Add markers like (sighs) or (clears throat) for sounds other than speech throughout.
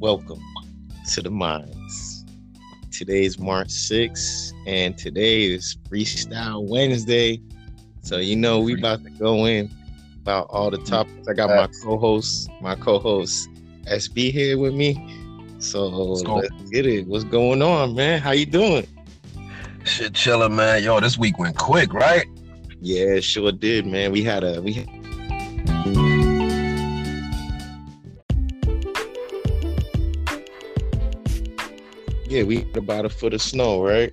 welcome to the Minds. Today is March 6th, and today is Freestyle Wednesday. So you know we about to go in about all the topics. I got my co-host, my co-host SB here with me. So let's get it. What's going on, man? How you doing? Shit, chilling, man. Yo, this week went quick, right? Yeah, sure did, man. We had a we. Yeah, we had about a foot of snow, right?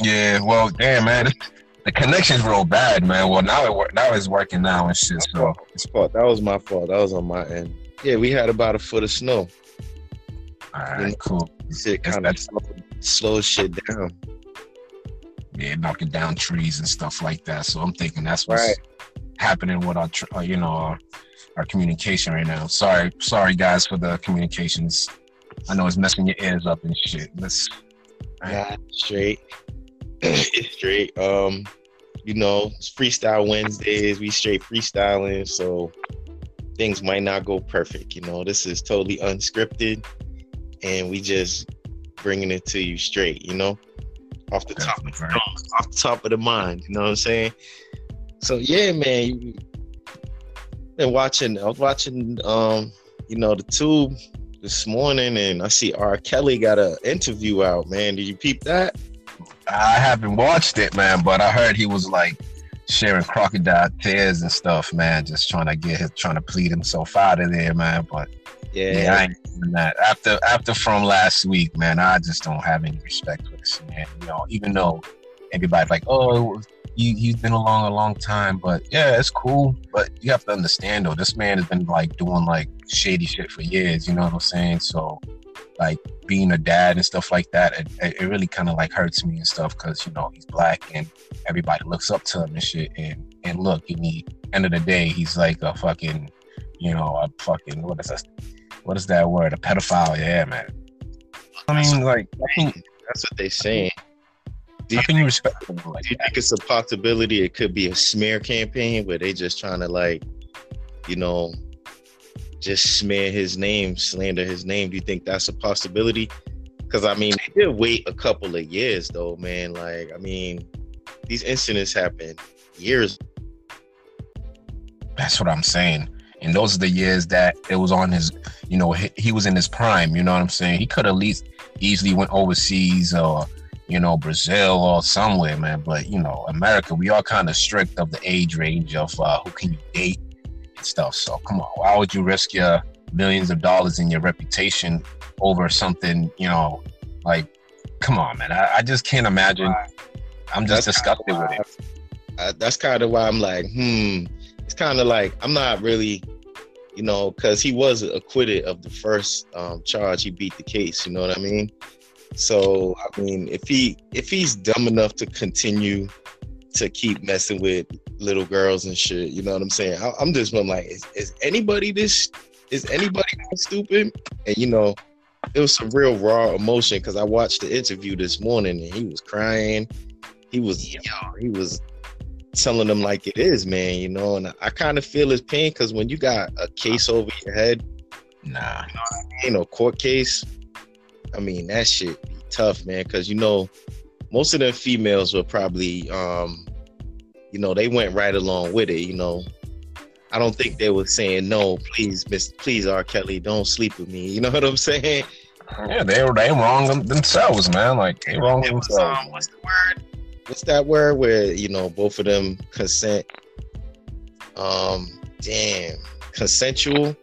Yeah. Well, damn, man. The connection's real bad, man. Well, now it now it's working now and shit. So it's fault. That was my fault. That was on my end. Yeah, we had about a foot of snow. All right, cool. Shit kind of slow shit down. Yeah, knocking down trees and stuff like that. So I'm thinking that's what's right. happening with our, uh, you know, our, our communication right now. Sorry, sorry guys for the communications. I know it's messing your ears up and shit. Let's. Right. straight. (clears throat) it's straight. Um, you know, it's freestyle Wednesdays. We straight freestyling, so things might not go perfect. You know, this is totally unscripted, and we just bringing it to you straight. You know, off the top, of, off the top of the mind. You know what I'm saying? So yeah, man. Been watching. I was watching. Um, you know, the tube this morning, and I see R. Kelly got an interview out. Man, did you peep that? I haven't watched it, man, but I heard he was like sharing crocodile tears and stuff, man, just trying to get his trying to plead himself out of there, man. But yeah, yeah I ain't doing that. After after from last week, man, I just don't have any respect for this man. You know, even though everybody's like, oh, he, he's been along a long time, but yeah, it's cool. But you have to understand though, this man has been like doing like shady shit for years. You know what I'm saying? So like being a dad and stuff like that, it, it really kind of like hurts me and stuff because you know he's black and everybody looks up to him and shit. And and look, in the end of the day, he's like a fucking, you know, a fucking what is that? What is that word? A pedophile? Yeah, man. I mean, like, I think that's what they're saying. Do you, How can you respect them like Do you that? think it's a possibility it could be a smear campaign where they just trying to like, you know, just smear his name, slander his name? Do you think that's a possibility? Because I mean, they did wait a couple of years though, man. Like, I mean, these incidents happened years. That's what I'm saying. And those are the years that it was on his, you know, he, he was in his prime. You know what I'm saying? He could at least easily went overseas or, you know, Brazil or somewhere, man. But you know, America, we are kind of strict of the age range of uh, who can you date and stuff. So come on, why would you risk your millions of dollars in your reputation over something? You know, like, come on, man. I, I just can't imagine. I'm just that's disgusted with it. I, that's kind of why I'm like, hmm. It's kind of like I'm not really, you know, because he was acquitted of the first um, charge. He beat the case. You know what I mean? So I mean, if he if he's dumb enough to continue to keep messing with little girls and shit. You know what I'm saying? I, am just I'm like, is, is anybody this? Is anybody stupid? And you know, it was some real raw emotion because I watched the interview this morning and he was crying. He was, yo, he was telling them like it is, man. You know, and I, I kind of feel his pain because when you got a case over your head, nah, you know what I mean, a court case. I mean, that shit be tough, man. Because you know, most of them females were probably um you know, they went right along with it. You know, I don't think they were saying no, please, Miss, please, R. Kelly, don't sleep with me. You know (laughs) what I'm saying? Yeah, they were they wrong themselves, man. Like they wrong themselves. Was, um, what's the word? What's that word where you know both of them consent? Um, damn, consensual.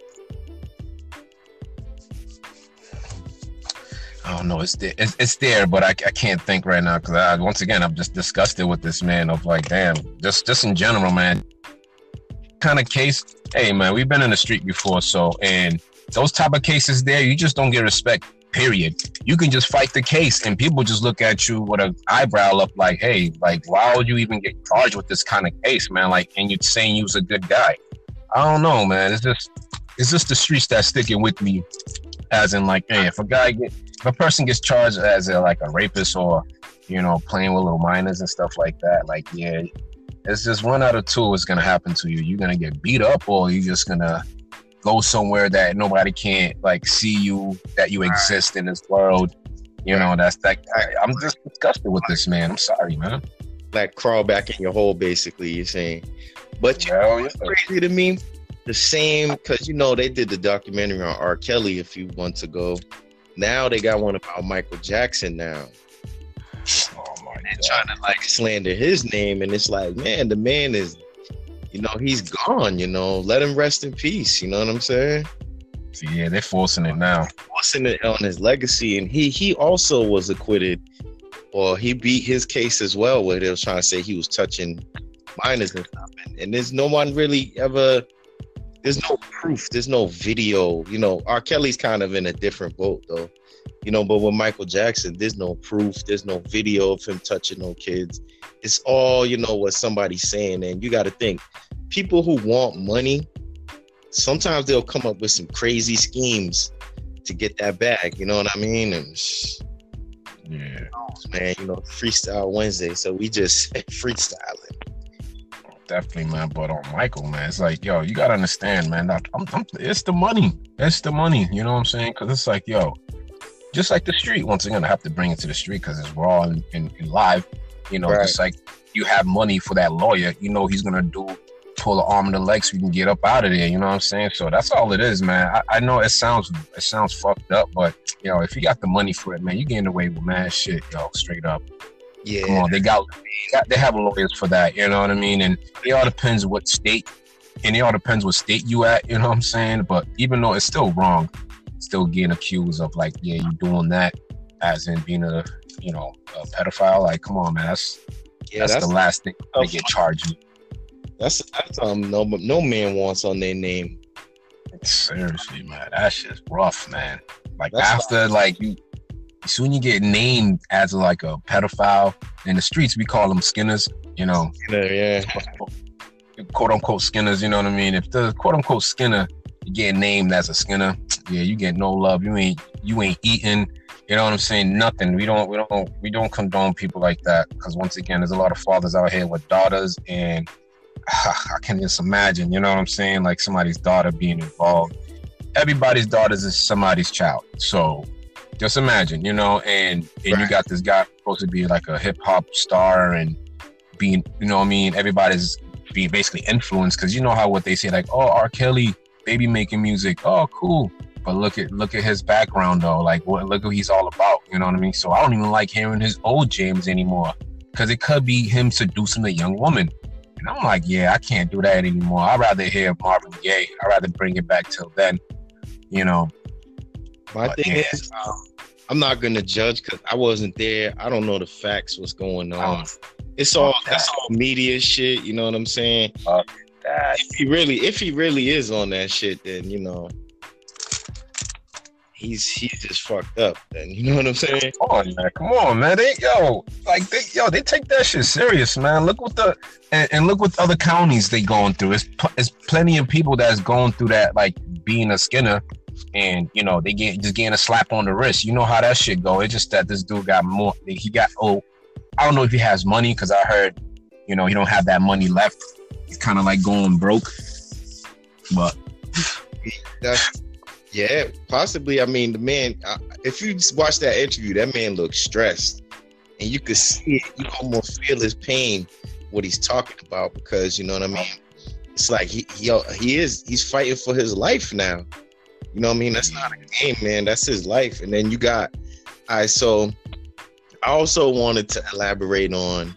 I don't know. It's there. It's, it's there, but I, I can't think right now because I once again I'm just disgusted with this man. Of like, damn, just just in general, man. Kind of case. Hey, man, we've been in the street before, so and those type of cases there, you just don't get respect. Period. You can just fight the case, and people just look at you with an eyebrow up, like, hey, like, why would you even get charged with this kind of case, man? Like, and you're saying you was a good guy. I don't know, man. It's just it's just the streets that's sticking with me. As in, like, hey, if a guy get if a person gets charged as a, like a rapist or you know playing with little minors and stuff like that, like yeah, it's just one out of two is gonna happen to you. You're gonna get beat up, or you're just gonna go somewhere that nobody can't like see you, that you exist in this world. You know, that's that. I, am just disgusted with this man. I'm sorry, man. Like crawl back in your hole, basically. You're saying, but you know, it's crazy to me. The same, because you know they did the documentary on R. Kelly a few months ago. Now they got one about Michael Jackson. Now, oh my they're God. trying to like slander his name, and it's like, man, the man is, you know, he's gone. You know, let him rest in peace. You know what I'm saying? Yeah, they're forcing it now. Forcing it on his legacy, and he he also was acquitted, or he beat his case as well, where they was trying to say he was touching minors and stuff. And, and there's no one really ever. There's no proof. There's no video. You know, R. Kelly's kind of in a different boat though. You know, but with Michael Jackson, there's no proof. There's no video of him touching no kids. It's all you know what somebody's saying, and you got to think people who want money sometimes they'll come up with some crazy schemes to get that bag. You know what I mean? And yeah, man, you know, freestyle Wednesday, so we just (laughs) freestyling. Definitely, man. But on Michael, man, it's like, yo, you gotta understand, man. I'm, I'm, it's the money. It's the money. You know what I'm saying? Because it's like, yo, just like the street. Once again, I have to bring it to the street because it's raw and, and, and, live. You know, right. just like you have money for that lawyer, you know he's gonna do pull the arm and the leg so we can get up out of there. You know what I'm saying? So that's all it is, man. I, I, know it sounds it sounds fucked up, but you know, if you got the money for it, man, you getting away with mad shit, yo, straight up. Yeah. Come on, they got, they got they have lawyers for that, you know what I mean? And it all depends what state and it all depends what state you at, you know what I'm saying? But even though it's still wrong, still getting accused of like, yeah, you doing that as in being a you know, a pedophile. Like, come on, man, that's yeah, that's, that's the last thing they get charged With. that's that's um no no man wants on their name. Seriously, man, that's just rough, man. Like that's after like you soon you get named as like a pedophile in the streets, we call them skinners, you know. Skinner, yeah. Quote unquote skinners, you know what I mean? If the quote unquote skinner you get named as a skinner, yeah, you get no love. You ain't you ain't eating. You know what I'm saying? Nothing. We don't we don't we don't condone people like that because once again, there's a lot of fathers out here with daughters and (sighs) I can just imagine, you know what I'm saying? Like somebody's daughter being involved. Everybody's daughter is somebody's child. So just imagine, you know, and and right. you got this guy supposed to be like a hip hop star and being, you know what I mean? Everybody's being basically influenced because you know how what they say, like, oh, R. Kelly, baby making music. Oh, cool. But look at look at his background though. Like what look what he's all about. You know what I mean? So I don't even like hearing his old James anymore. Cause it could be him seducing a young woman. And I'm like, yeah, I can't do that anymore. I'd rather hear Marvin Gaye. I'd rather bring it back till then, you know. My but, thing yeah. is, um, I'm not gonna judge because I wasn't there. I don't know the facts, what's going on. it's all that's all media shit. You know what I'm saying? if he really, if he really is on that shit, then you know, he's he's just fucked up. Then you know what I'm saying? Come on, man. Come on, man. They yo, like they yo, they take that shit serious, man. Look what the and, and look what other counties they going through. It's it's plenty of people that's going through that, like being a skinner, and you know they get just getting a slap on the wrist. You know how that shit go. It's just that this dude got more. He got oh, I don't know if he has money because I heard, you know, he don't have that money left. He's kind of like going broke, but. That's yeah, possibly. I mean, the man. If you just watch that interview, that man looks stressed, and you could see it. You almost feel his pain, what he's talking about, because you know what I mean. It's like he he he is he's fighting for his life now. You know what I mean? That's not a game, man. That's his life. And then you got, all right. So I also wanted to elaborate on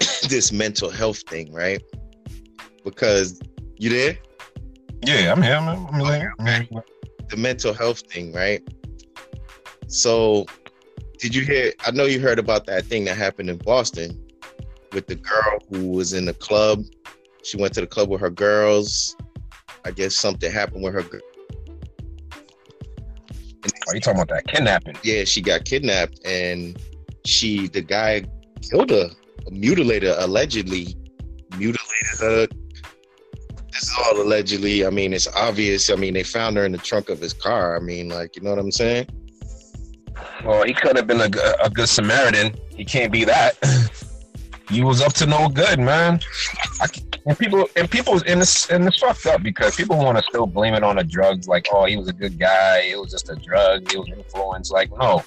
(coughs) this mental health thing, right? Because you there? Yeah, I'm here. I'm, I'm here. I'm here. The mental health thing, right? So, did you hear? I know you heard about that thing that happened in Boston with the girl who was in the club. She went to the club with her girls. I guess something happened with her. Are oh, you talking about that kidnapping? Yeah, she got kidnapped, and she, the guy, killed her, mutilated her, allegedly mutilated her, this is all allegedly. I mean, it's obvious. I mean, they found her in the trunk of his car. I mean, like, you know what I'm saying? Well, he could have been a, a good Samaritan. He can't be that. (laughs) he was up to no good, man. And people and people and it's and it's fucked up because people want to still blame it on the drugs. Like, oh, he was a good guy. It was just a drug. He was influenced. Like, no, all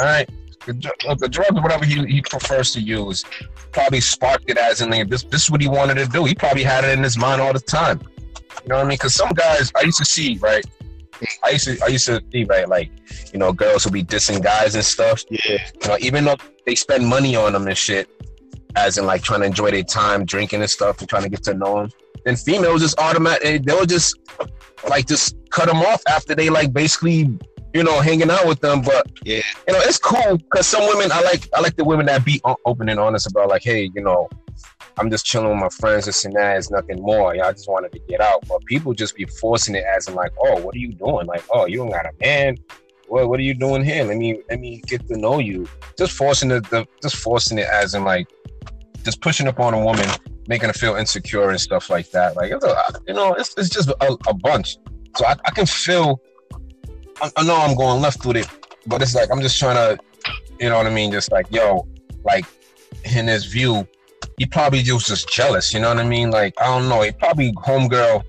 right. The, uh, the drugs, whatever he, he prefers to use, probably sparked it as in like, this. This is what he wanted to do. He probably had it in his mind all the time. You know what I mean? Because some guys I used to see right. I used to I used to see right like you know girls will be dissing guys and stuff. Yeah. You know even though they spend money on them and shit, as in like trying to enjoy their time drinking and stuff and trying to get to know them. Then females just automatic eh, they'll just like just cut them off after they like basically you know hanging out with them. But yeah, you know it's cool because some women I like I like the women that be open and honest about like hey you know I'm just chilling with my friends, this and that. It's nothing more. Yeah, I just wanted to get out. But people just be forcing it as in like, oh, what are you doing? Like, oh, you don't got a man. What what are you doing here? Let me let me get to know you. Just forcing it, the, just forcing it as in like, just pushing up on a woman, making her feel insecure and stuff like that. Like, a, you know, it's, it's just a, a bunch. So I, I can feel. I, I know I'm going left with it, but it's like I'm just trying to, you know what I mean? Just like, yo, like in his view, he probably just was jealous. You know what I mean? Like I don't know. He probably homegirl,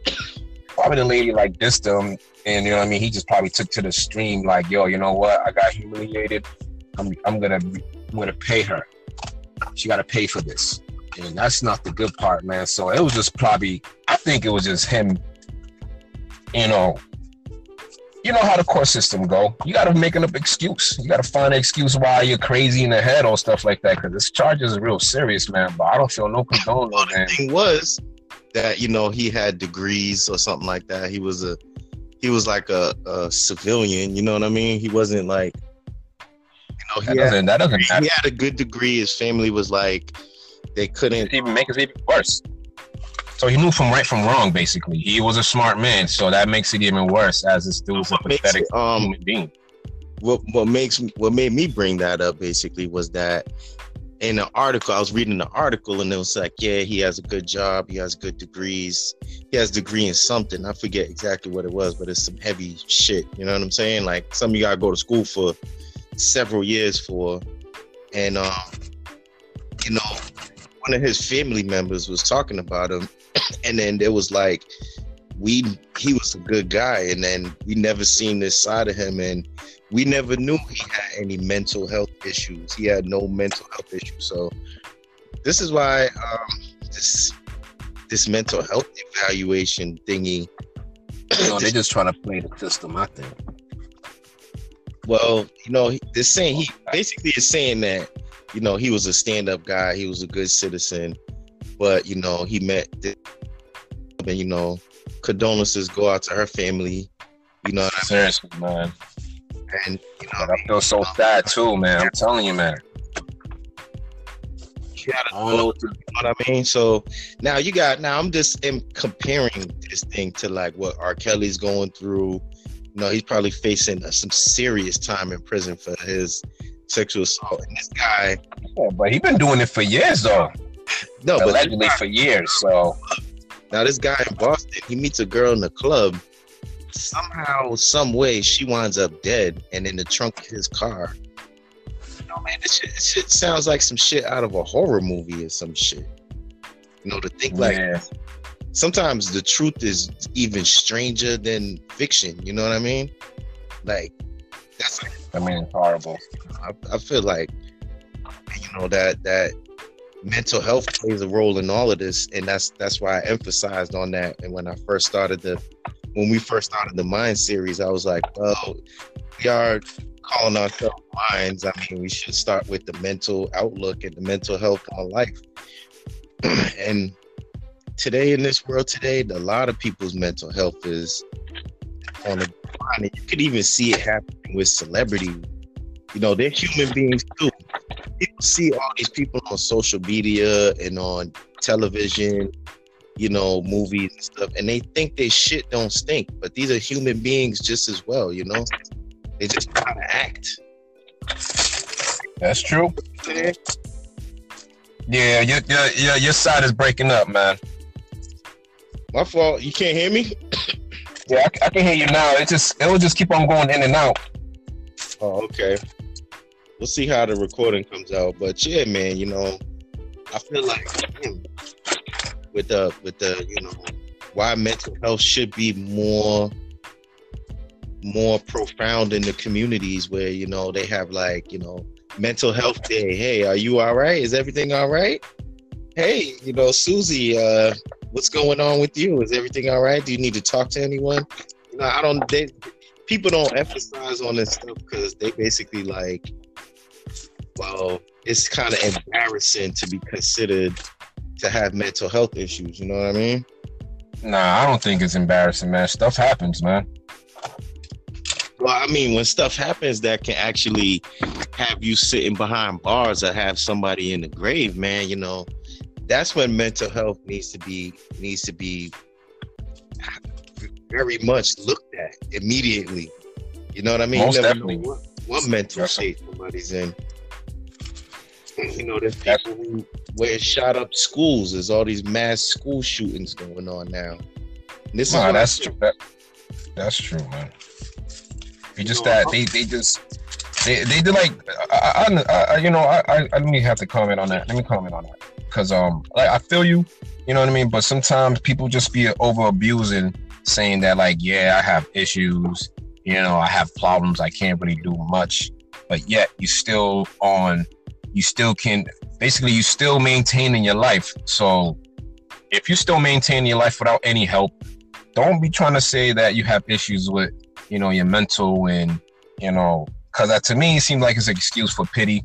probably the lady like dissed him, and you know what I mean. He just probably took to the stream like, yo, you know what? I got humiliated. I'm I'm gonna I'm gonna pay her. She got to pay for this, and that's not the good part, man. So it was just probably. I think it was just him. You know, you know how the court system go. You got to make an excuse. You got to find an excuse why you're crazy in the head or stuff like that. Because this charge is real serious, man. But I don't feel no condone. Well, the thing was that you know he had degrees or something like that. He was a he was like a, a civilian. You know what I mean? He wasn't like know he that doesn't, had, that doesn't he had a good degree. His family was like they couldn't even make it even worse. So he knew from right from wrong, basically. He was a smart man, so that makes it even worse as this dude's a pathetic it, um, human being. What what makes what made me bring that up basically was that in an article, I was reading the article and it was like, yeah, he has a good job, he has good degrees, he has degree in something. I forget exactly what it was, but it's some heavy shit. You know what I'm saying? Like some of you gotta go to school for several years for, and um, you know, one of his family members was talking about him. (clears throat) And then there was like we he was a good guy. And then we never seen this side of him. And we never knew he had any mental health issues. He had no mental health issues. So this is why um this this mental health evaluation thingy. (clears throat) No, they're just trying to play the system i think well you know this saying he basically is saying that you know he was a stand-up guy he was a good citizen but you know he met and you know condolences go out to her family you know seriously I mean? man and you know i feel so sad too man i'm telling you man you know what I mean? So now you got now I'm just am comparing this thing to like what R. Kelly's going through. Know, he's probably facing some serious time in prison for his sexual assault. And this guy, yeah, but he's been doing it for years though. No, but allegedly for years. So now this guy in Boston, he meets a girl in the club. Somehow, some way, she winds up dead and in the trunk of his car. You know, man, this shit, this shit sounds like some shit out of a horror movie or some shit. You know, to think like yeah. Sometimes the truth is even stranger than fiction. You know what I mean? Like that's. Like, I mean, it's horrible. I, I feel like you know that that mental health plays a role in all of this and that's that's why i emphasized on that and when i first started the when we first started the mind series i was like well we are calling ourselves minds i mean we should start with the mental outlook and the mental health on life (clears throat) and today in this world today a lot of people's mental health is on the decline you could even see it happening with celebrities. you know they're human beings too people see all these people on social media and on television, you know, movies and stuff, and they think they shit don't stink, but these are human beings just as well, you know. They just to act. That's true. Yeah, your, your, your, your side is breaking up, man. My fault. You can't hear me? yeah, I, I, can hear you now. It just it will just keep on going in and out. Oh, okay we'll see how the recording comes out. But yeah, man, you know, I feel like with the with the you know why mental health should be more more profound in the communities where you know they have like you know mental health day hey are you all right is everything all right hey you know susie uh what's going on with you is everything all right do you need to talk to anyone you know i don't they people don't emphasize on this stuff because they basically like well it's kind of embarrassing to be considered to have mental health issues. You know what I mean? Nah, I don't think it's embarrassing, man. Stuff happens, man. Well, I mean, when stuff happens that can actually have you sitting behind bars or have somebody in the grave, man, you know, that's when mental health needs to be needs to be very much looked at immediately. You know what I mean? Most definitely. What, what mental state somebody's in. You know, there's people who where it shot up schools. There's all these mass school shootings going on now. And this nah, is that's true. That, that's true, man. It's just know, that they they just they they did like I, I, I you know I, I let me have to comment on that. Let me comment on that because um like I feel you, you know what I mean. But sometimes people just be over abusing, saying that like yeah I have issues, you know I have problems, I can't really do much, but yet you still on you still can basically you still maintaining your life. So if you still maintain your life without any help, don't be trying to say that you have issues with, you know, your mental and, you know, because that to me seems like it's an excuse for pity.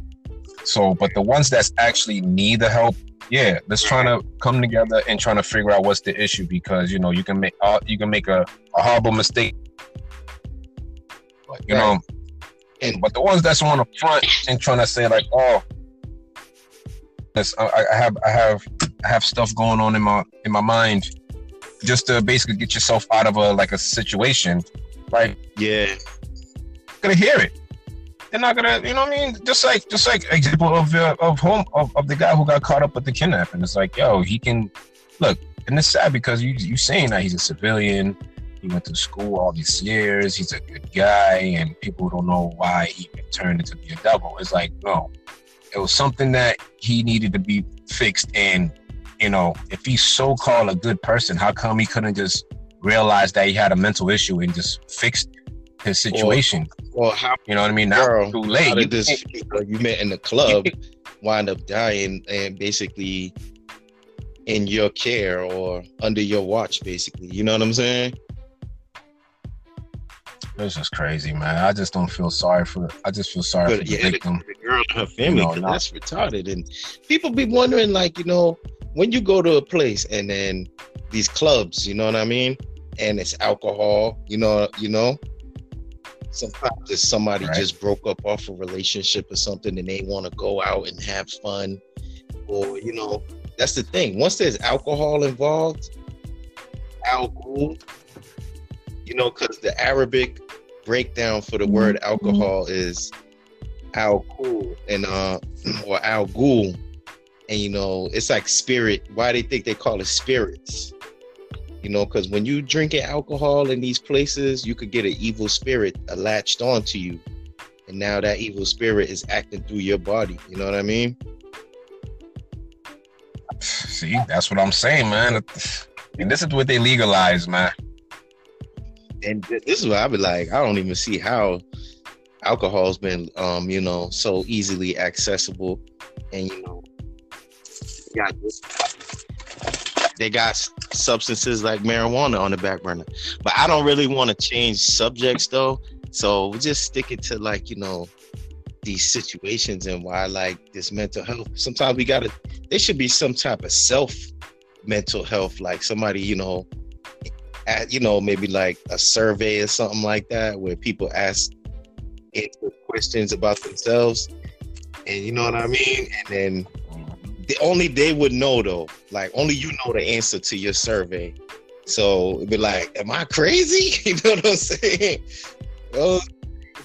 So, but the ones that's actually need the help, yeah, let's try to come together and trying to figure out what's the issue because you know you can make uh, you can make a, a horrible mistake, you know. And but the ones that's on the front and trying to say like, oh, I, I have I have I have stuff going on in my in my mind just to basically get yourself out of a like a situation, right? Yeah, gonna hear it. They're not gonna, you know what I mean? Just like just like example of uh, of home of, of the guy who got caught up with the kidnapping. It's like, yo, he can look, and it's sad because you you saying that he's a civilian. He went to school all these years. He's a good guy, and people don't know why he turned into be a devil. It's like, no, it was something that he needed to be fixed. And, you know, if he's so called a good person, how come he couldn't just realize that he had a mental issue and just fixed his situation? Well, how you know what I mean? Now girl, too late. Did this you met in the club (laughs) wind up dying and basically in your care or under your watch, basically. You know what I'm saying? This is crazy, man. I just don't feel sorry for. I just feel sorry but, for the yeah, victim. The, the girl and her family, you know, that's retarded. And people be wondering, like, you know, when you go to a place and then these clubs, you know what I mean, and it's alcohol, you know, you know. Sometimes if somebody right. just broke up off a relationship or something, and they want to go out and have fun, or you know, that's the thing. Once there's alcohol involved, alcohol, you know, because the Arabic breakdown for the word mm-hmm. alcohol is al and uh (clears throat) or al ghul and you know it's like spirit why they think they call it spirits you know because when you drinking alcohol in these places you could get an evil spirit latched onto you. And now that evil spirit is acting through your body. You know what i mean? See that's what i'm saying man. And this is what they legalize man. And this is what I be like. I don't even see how alcohol's been, um, you know, so easily accessible, and you know, got they got substances like marijuana on the back burner. But I don't really want to change subjects though, so we just stick it to like you know these situations and why like this mental health. Sometimes we gotta. There should be some type of self mental health, like somebody you know at, you know, maybe like a survey or something like that where people ask questions about themselves. And you know what I mean? And then the, only they would know though, like only you know the answer to your survey. So it'd be like, am I crazy? (laughs) you know what I'm saying? Oh,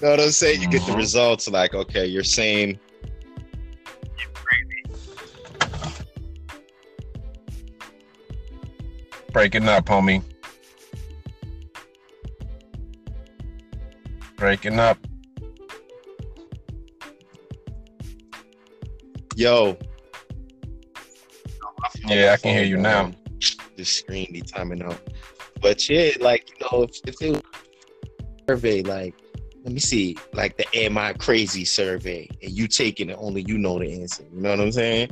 you know what I'm saying? You get the mm-hmm. results like, okay, you're saying you're crazy. Breaking up, homie. Breaking up. Yo. Yeah, I can hear you now. this screen be timing out. But yeah, like you know, if, if it was survey, like let me see, like the Am I Crazy survey, and you taking it, only you know the answer. You know what I'm saying?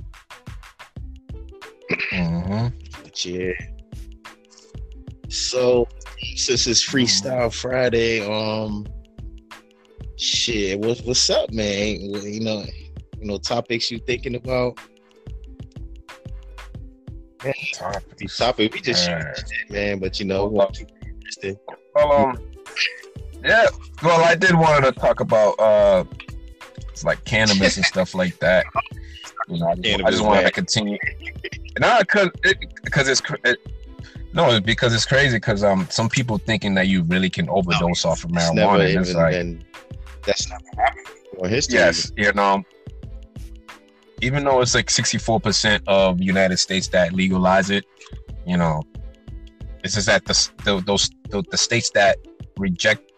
Mm-hmm. But yeah. So since it's Freestyle Friday, um, shit, what, what's up, man? You know, you know, topics you thinking about? Topics. Topic. We just right. shit, man, but you know, well, well, um, yeah. Well, I did want to talk about uh, it's like cannabis and stuff like that. You know, I just, I just wanted to continue. Nah, cause it, cause it's it, no, because it's crazy. Because um, some people thinking that you really can overdose no, off of marijuana. It's, it's like that's never happened before history. Yes, you know. Even though it's like sixty four percent of United States that legalize it, you know, it's just that the, the those the, the states that reject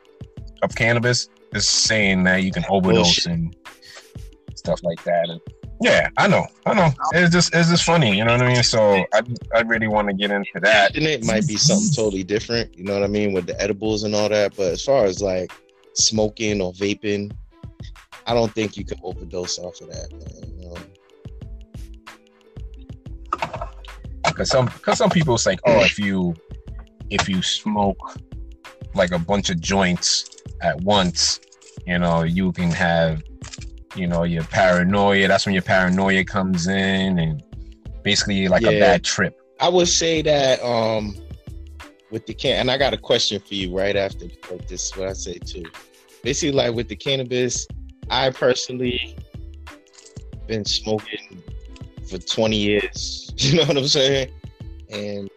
of cannabis is saying that you can overdose Bullshit. and stuff like that. And yeah, I know, I know. It's just it's just funny, you know what I mean. So I I really want to get into that. And it might be something totally different, you know what I mean, with the edibles and all that. But as far as like smoking or vaping, I don't think you can overdose off of that, man. You know? Cause some cause some people say, oh, if you if you smoke like a bunch of joints at once, you know, you can have you know, your paranoia. That's when your paranoia comes in, and basically like yeah. a bad trip. I would say that um with the can, and I got a question for you right after like this. Is what I say too. Basically, like with the cannabis, I personally been smoking for 20 years. (laughs) You know what I'm saying? And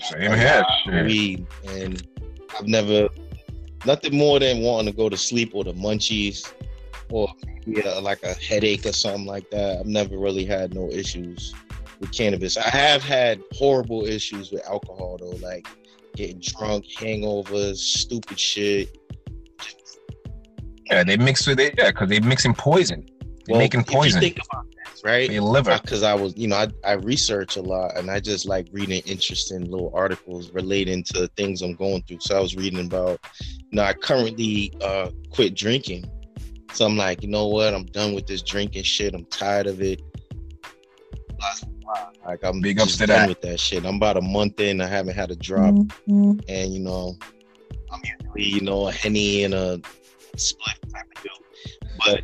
same here. Weed, and I've never nothing more than wanting to go to sleep or the munchies or yeah, like a headache or something like that. I've never really had no issues with cannabis. I have had horrible issues with alcohol though, like getting drunk, hangovers, stupid shit. Yeah, they mix with it. Yeah, because they're mixing poison. They're well, making poison. think about this, right? your liver. Because I was, you know, I, I research a lot and I just like reading interesting little articles relating to things I'm going through. So I was reading about, you know, I currently uh, quit drinking so I'm like, you know what? I'm done with this drinking shit. I'm tired of it. Like I'm big ups to done that. with that shit. I'm about a month in. I haven't had a drop, mm-hmm. and you know, I'm usually you know a henny and a split type of. But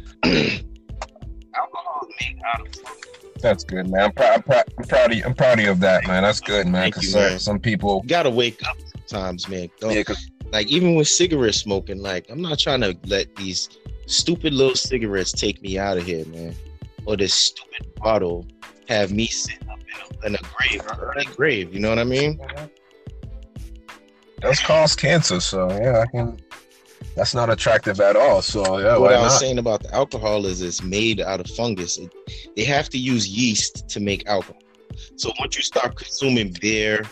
alcohol is made out of. That's good, man. I'm, pr- I'm, pr- I'm proud of you. I'm proud of you of that, man. That's good, man. Because some, uh, some people you gotta wake up sometimes, man. Don't, yeah, like even with cigarette smoking, like I'm not trying to let these stupid little cigarettes take me out of here, man. Or this stupid bottle have me sitting up in a, in a grave, a grave. You know what I mean? Does cause cancer, so yeah, I can. That's not attractive at all. So yeah, what I was not? saying about the alcohol is it's made out of fungus. It, they have to use yeast to make alcohol. So once you start consuming beer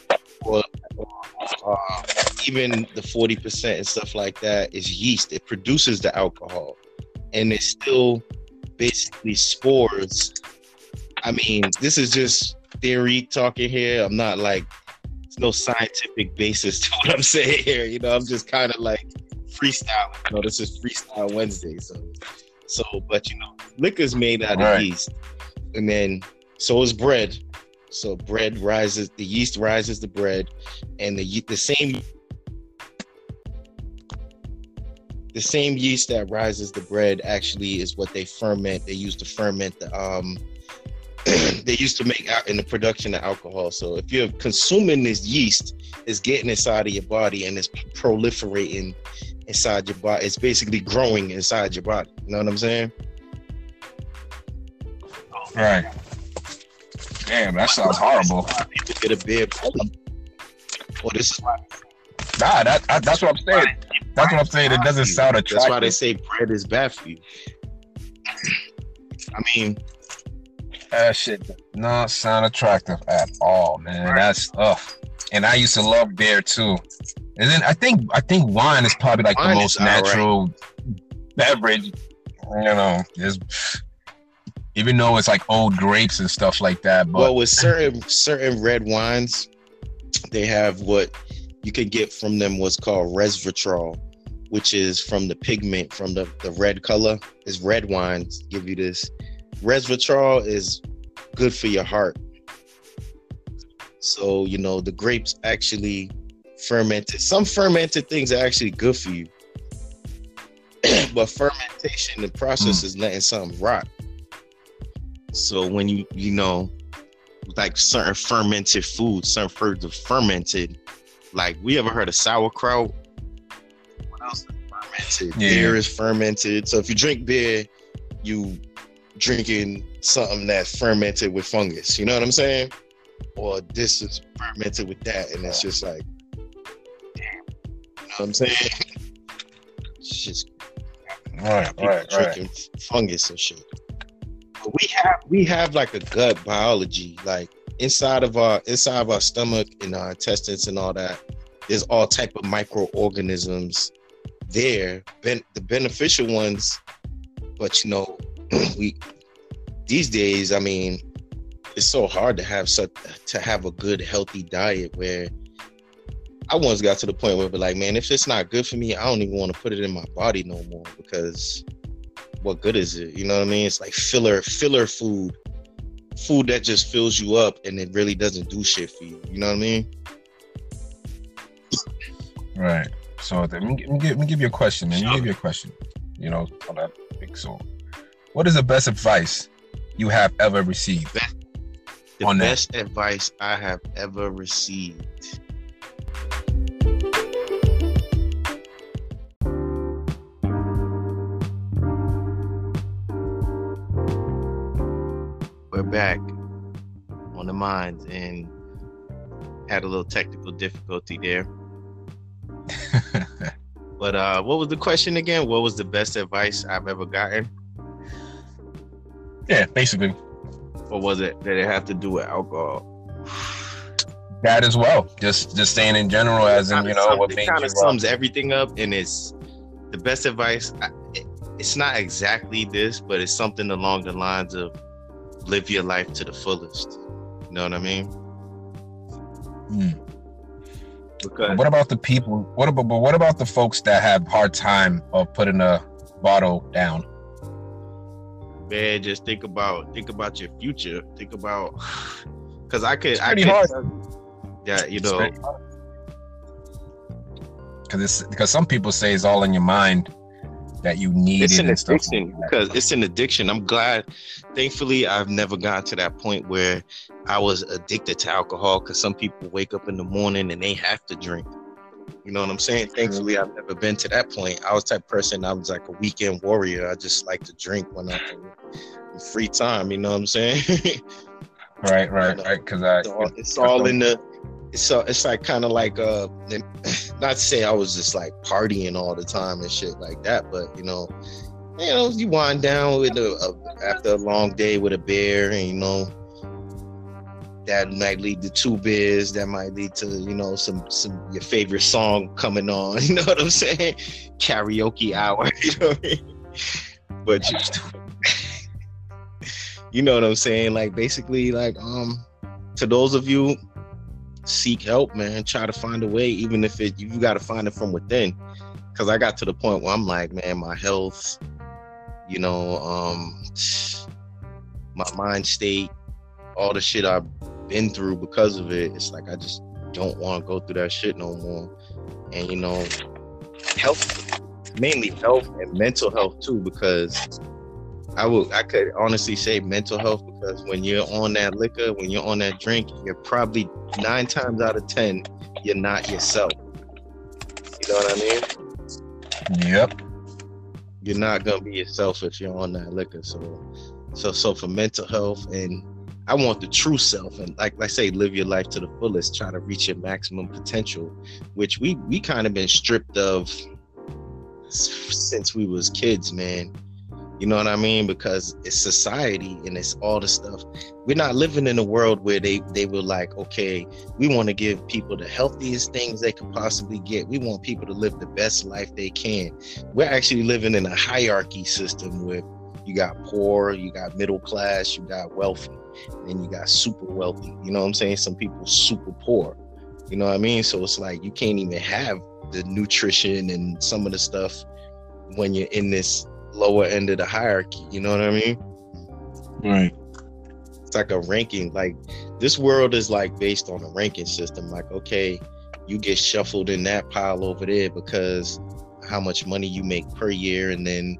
or, or uh, even the forty percent and stuff like that, is yeast. It produces the alcohol and it's still basically spores. I mean, this is just theory talking here. I'm not like there's no scientific basis to (laughs) what I'm saying here. You know, I'm just kind of like freestyle. You know, this is freestyle Wednesday. So so but you know, liquor's made out of yeast. And then so is bread. So bread rises, the yeast rises the bread, and the the same the same yeast that rises the bread actually is what they ferment. They use to ferment the um (clears throat) they used to make out in the production of alcohol. So if you're consuming this yeast, it's getting inside of your body and it's proliferating inside your body. It's basically growing inside your body. You know what I'm saying? Right. Damn, that sounds horrible. Get a beer. Well, this is. Nah, that, that's what I'm saying. That's what I'm saying. It doesn't sound attractive. That's why they say bread is bad for you. I mean, that shit not sound attractive at all, man. That's ugh. And I used to love beer too. And then I think I think wine is probably like wine the most natural right. beverage. You know, is even though it's like old grapes and stuff like that. But well, with certain certain red wines, they have what you can get from them what's called resveratrol, which is from the pigment from the, the red color. Is red wines give you this. Resveratrol is good for your heart. So, you know, the grapes actually fermented. Some fermented things are actually good for you. (clears throat) but fermentation, the process mm. is letting something rot. So when you, you know, like certain fermented foods, certain foods are fermented. Like we ever heard of sauerkraut? What else is fermented? Yeah. Beer is fermented. So if you drink beer, you drinking something that's fermented with fungus. You know what I'm saying? Or this is fermented with that, and it's just like, damn. You know what I'm saying? (laughs) It's just right, right, drinking right. fungus and shit we have we have like a gut biology, like inside of our inside of our stomach and our intestines and all that. There's all type of microorganisms there, ben, the beneficial ones. But you know, (clears throat) we these days, I mean, it's so hard to have such to have a good healthy diet where I once got to the point where, but like, man, if it's not good for me, I don't even want to put it in my body no more because what good is it? You know what I mean? It's like filler, filler food, food that just fills you up and it really doesn't do shit for you. You know what I mean? Right. So let me, let me, give, let me give you a question. Let me give you a question. You know, on that big so. What is the best advice you have ever received? The best that? advice I have ever received We're back on the minds and had a little technical difficulty there. (laughs) but uh, what was the question again? What was the best advice I've ever gotten? Yeah, basically. Or was it did it have to do with alcohol? That as well. Just just saying in general, as in you know what it kind of sums everything up, and it's the best advice. It's not exactly this, but it's something along the lines of live your life to the fullest. You know what I mean? Mm. Because what about the people? What about but what about the folks that have hard time of putting a bottle down? Man, just think about think about your future. Think about (laughs) because I could. It's pretty I could, hard. Yeah, you know. Because it's because some people say it's all in your mind that you need it's an addiction like because it's an addiction i'm glad thankfully i've never gotten to that point where i was addicted to alcohol because some people wake up in the morning and they have to drink you know what i'm saying? Thankfully i've never been to that point. I was type person. I was like a weekend warrior. I just like to drink when i'm free time you know what i'm saying? (laughs) Right right right because i it's all, it's all in the so it's like kind of like uh (laughs) not to say I was just like partying all the time and shit like that, but you know, you know, you wind down with a, a after a long day with a beer, and you know, that might lead to two beers. That might lead to you know some some your favorite song coming on. (laughs) You know what I'm saying? Karaoke hour. (laughs) You know what I mean? But you, (laughs) you know what I'm saying? Like basically, like um, to those of you seek help, man. Try to find a way, even if it you got to find it from within. Because I got to the point where I'm like, man, my health, you know, um, my mind state, all the shit I've been through because of it. It's like I just don't want to go through that shit no more. And you know, health, mainly health and mental health too, because I would I could honestly say mental health because when you're on that liquor, when you're on that drink, you're probably nine times out of ten you're not yourself. You know what I mean? Yep. You're not gonna be yourself if you're on that liquor. So, so so for mental health and I want the true self and like, I say, live your life to the fullest. Try to reach your maximum potential, which we we kind of been stripped of since we was kids, man you know what I mean? Because it's society and it's all the stuff. We're not living in a world where they they were like, okay, we want to give people the healthiest things they could possibly get. We want people to live the best life they can. We're actually living in a hierarchy system where you got poor, you got middle class, you got wealthy, and then you got super wealthy. You know what I'm saying? Some people super poor. You know what I mean? So it's like you can't even have the nutrition and some of the stuff when you're in this lower end of the hierarchy. You know what I mean? Right. It's like a ranking. Like this world is like based on a ranking system. Like, okay, you get shuffled in that pile over there because how much money you make per year, and then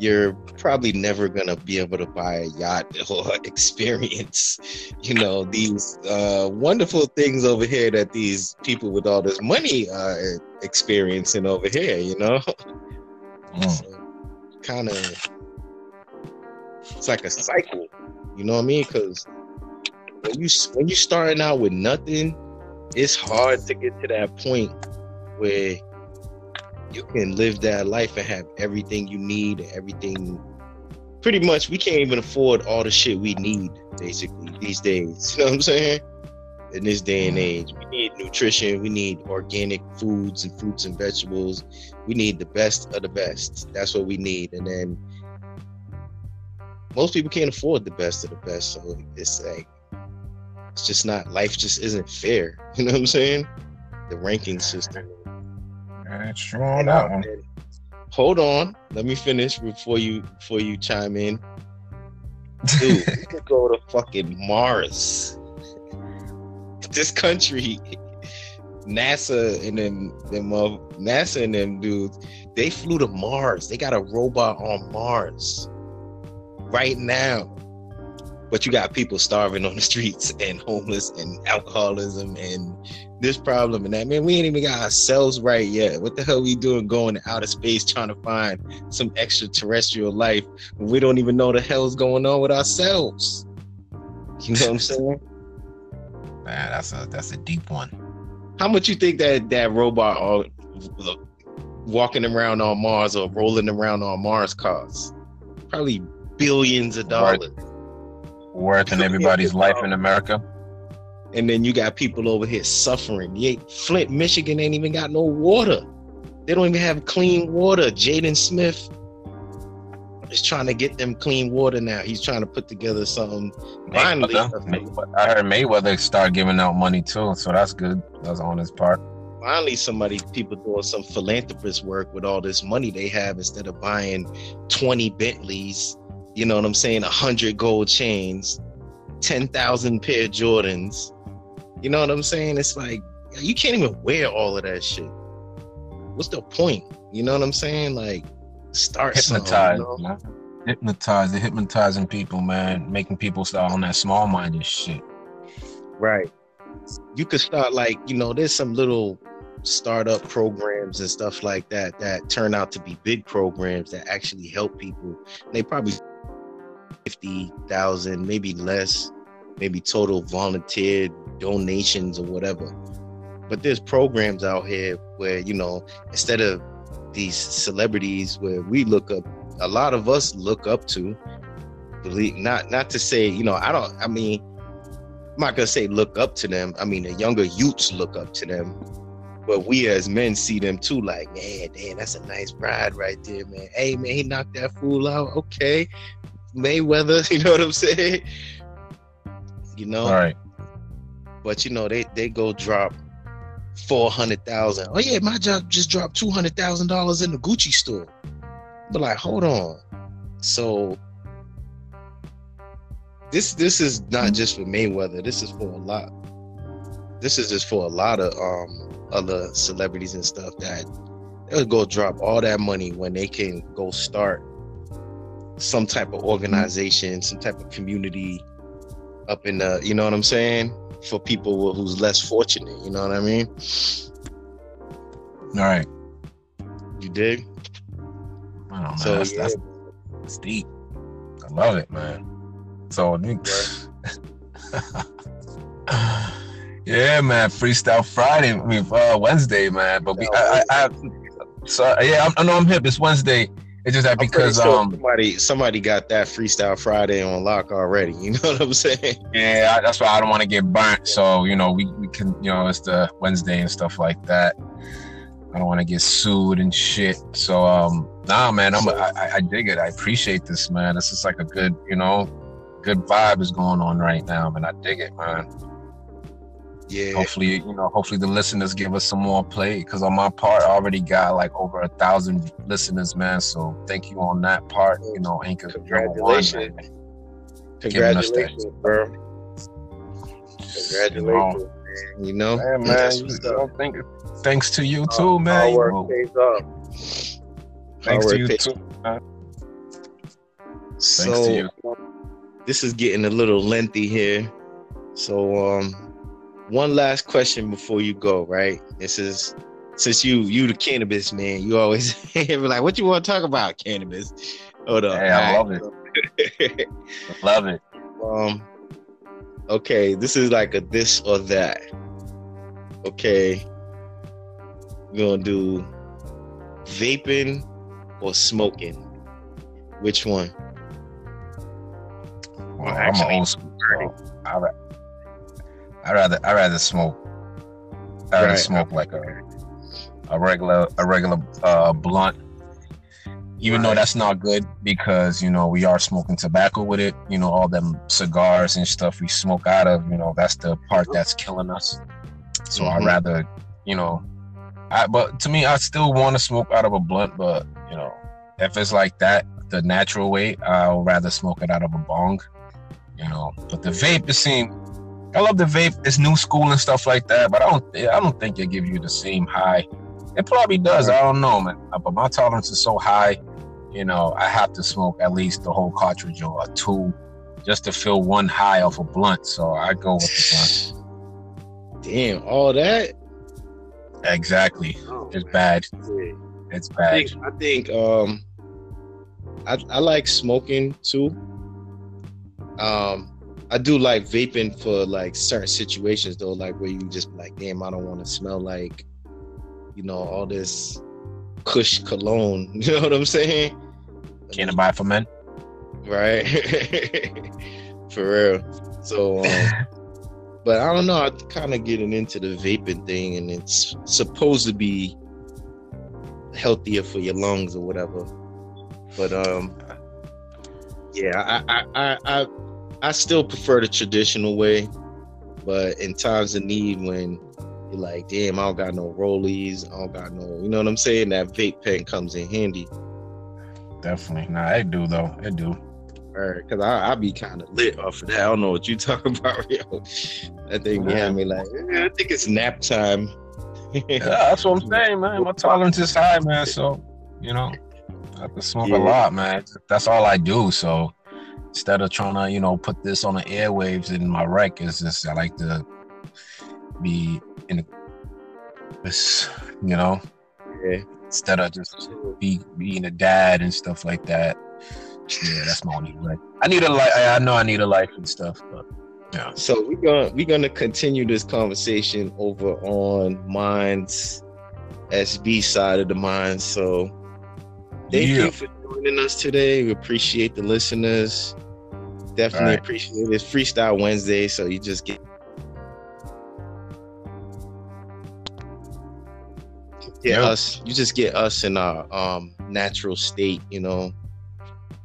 you're probably never gonna be able to buy a yacht (laughs) or experience, you know, these uh, wonderful things over here that these people with all this money are experiencing over here, you know. (laughs) Mm. So, kind of, it's like a cycle, you know what I mean? Because when you when you starting out with nothing, it's hard to get to that point where you can live that life and have everything you need, and everything. Pretty much, we can't even afford all the shit we need basically these days. (laughs) You know what I'm saying? In this day and mm-hmm. age, we need nutrition. We need organic foods and fruits and vegetables. We need the best of the best. That's what we need. And then most people can't afford the best of the best. So it's like it's just not life. Just isn't fair. (laughs) You know what I'm saying? The ranking system that's true on that one. Hold on, let me finish before you before you chime in. Dude, (laughs) we could go to fucking Mars. This country, NASA and them them uh, NASA and them dudes, they flew to Mars. They got a robot on Mars right now but you got people starving on the streets and homeless and alcoholism and this problem and that. Man, we ain't even got ourselves right yet. What the hell we doing going to outer space trying to find some extraterrestrial life when we don't even know the hell's going on with ourselves? You know what I'm saying? (laughs) Man, that's a that's a deep one. How much you think that that robot or walking around on Mars or rolling around on Mars costs? Probably billions of dollars worth in everybody's life um, in America. And then you got people over here suffering. Yeah, Flint, Michigan ain't even got no water. They don't even have clean water. Jaden Smith is trying to get them clean water now. He's trying to put together something. Finally, Mayweather, I heard Mayweather start giving out money too, so that's good. That's on his part. Finally, somebody, people doing some philanthropist work with all this money they have instead of buying 20 Bentleys you know what I'm saying? A hundred gold chains, ten thousand pair of Jordans. You know what I'm saying? It's like you can't even wear all of that shit. What's the point? You know what I'm saying? Like start hypnotize, you know? hypnotize. They're hypnotizing people, man, making people start on that small minded shit. Right. You could start like you know, there's some little startup programs and stuff like that that turn out to be big programs that actually help people. They probably 50,000, maybe less, maybe total volunteer donations or whatever. But there's programs out here where, you know, instead of these celebrities where we look up, a lot of us look up to, believe not not to say, you know, I don't I mean, I'm not gonna say look up to them. I mean the younger youths look up to them. But we as men see them too, like, man, damn, that's a nice bride right there, man. Hey man, he knocked that fool out. Okay. Mayweather. (laughs) You know what I'm saying? You know. All right. But you know they they go drop four hundred thousand. Oh yeah, my job just dropped two hundred thousand dollars in the Gucci store. But like, hold on. So this this is not just for Mayweather. This is for a lot. This is just for a lot of um other celebrities and stuff that they'll go drop all that money when they can go start some type of organization, some type of community up in the, you know what I'm saying? For people who's less fortunate, you know what I mean? All right. You dig? I don't. So, that's, yeah. that's, that's deep. I love it, man. So, (laughs) yeah, man. Freestyle Friday, I mean, uh, Wednesday, man. But we, I, I, I, so yeah, I, I know I'm hip. It's Wednesday. It's just that because sure um somebody somebody got that freestyle Friday on lock already. You know what I'm saying? Yeah, that's why I don't want to get burnt. So you know we we can you know it's the Wednesday and stuff like that. I don't want to get sued and shit. So um nah man, I'm I, I dig it. I appreciate this man. This is like a good you know good vibe is going on right now, man. I dig it, man. Yeah. Hopefully, you know, hopefully the listeners give us some more play. Because on my part, I already got like over a thousand listeners, man. So thank you on that part. You know, Anchor. Congratulations. One, Congratulations, bro. Congratulations. You know, you know, man, man you know, thanks to you too, man. Hard work pays off. Thanks to you too, man. So, to you. this is getting a little lengthy here. So, um, one last question before you go, right? This is since you you the cannabis man, you always (laughs) be like, "What you want to talk about, cannabis?" Hold on. Hey, I love it. love it. Um. Okay, this is like a this or that. Okay, we're gonna do vaping or smoking. Which one? Well, I'm an old school. I, I rather I rather smoke. I rather right. smoke like a a regular a regular uh, blunt. Even right. though that's not good because you know we are smoking tobacco with it. You know all them cigars and stuff we smoke out of. You know that's the part that's killing us. So mm-hmm. I rather you know, I but to me I still want to smoke out of a blunt. But you know if it's like that the natural way, I'll rather smoke it out of a bong. You know, but the vape, it seems I love the vape. It's new school and stuff like that, but I don't. I don't think it give you the same high. It probably does. I don't know, man. Uh, but my tolerance is so high. You know, I have to smoke at least the whole cartridge or two, just to feel one high off a blunt. So I go with the blunt. (sighs) Damn, all that. Exactly. Oh, it's man. bad. It's bad. I think, I think um, I, I like smoking too. Um, I do like vaping for like certain situations though, like where you just like, damn, I don't want to smell like, you know, all this Kush cologne. (laughs) You know what I'm saying? Can't buy for men. Right. (laughs) for real. So, um, (laughs) but I don't know. I'm kind of getting into the vaping thing, and it's supposed to be healthier for your lungs or whatever. But um, yeah, I I I, I I still prefer the traditional way, but in times of need when you're like, damn, I don't got no rollies, I don't got no, you know what I'm saying? That vape pen comes in handy. Definitely. Nah, I do though. I do. All right, cause I I be kind of lit off of that. I don't know what you talking (laughs) about, yo. That thing behind me like, I think it's nap time. yeah, (laughs) that's what I'm saying, man. My tolerance is high, man. So, you know, I can smoke yeah. a lot, man. That's all I do. So instead of trying to you know put this on the airwaves in my rec is just i like to be in this you know? Yeah. instead of just be being a dad and stuff like that. Yeah that's my only way i need a life i know i need a life and stuff but yeah. So we're gonna we're gonna continue this conversation over on Minds sb side of the mind. So thank yeah. you for joining us today. We appreciate the listeners. Definitely right. appreciate it. It's Freestyle Wednesday, so you just get get yep. us. You just get us in our um natural state. You know,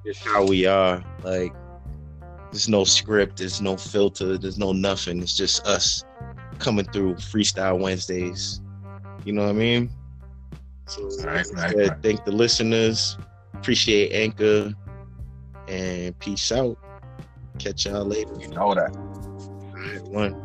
just how we are. Like, there's no script. There's no filter. There's no nothing. It's just us coming through Freestyle Wednesdays. You know what I mean? So, right, right, right. thank the listeners. Appreciate Anchor and peace out. Catch y'all later. You know that. All right, one.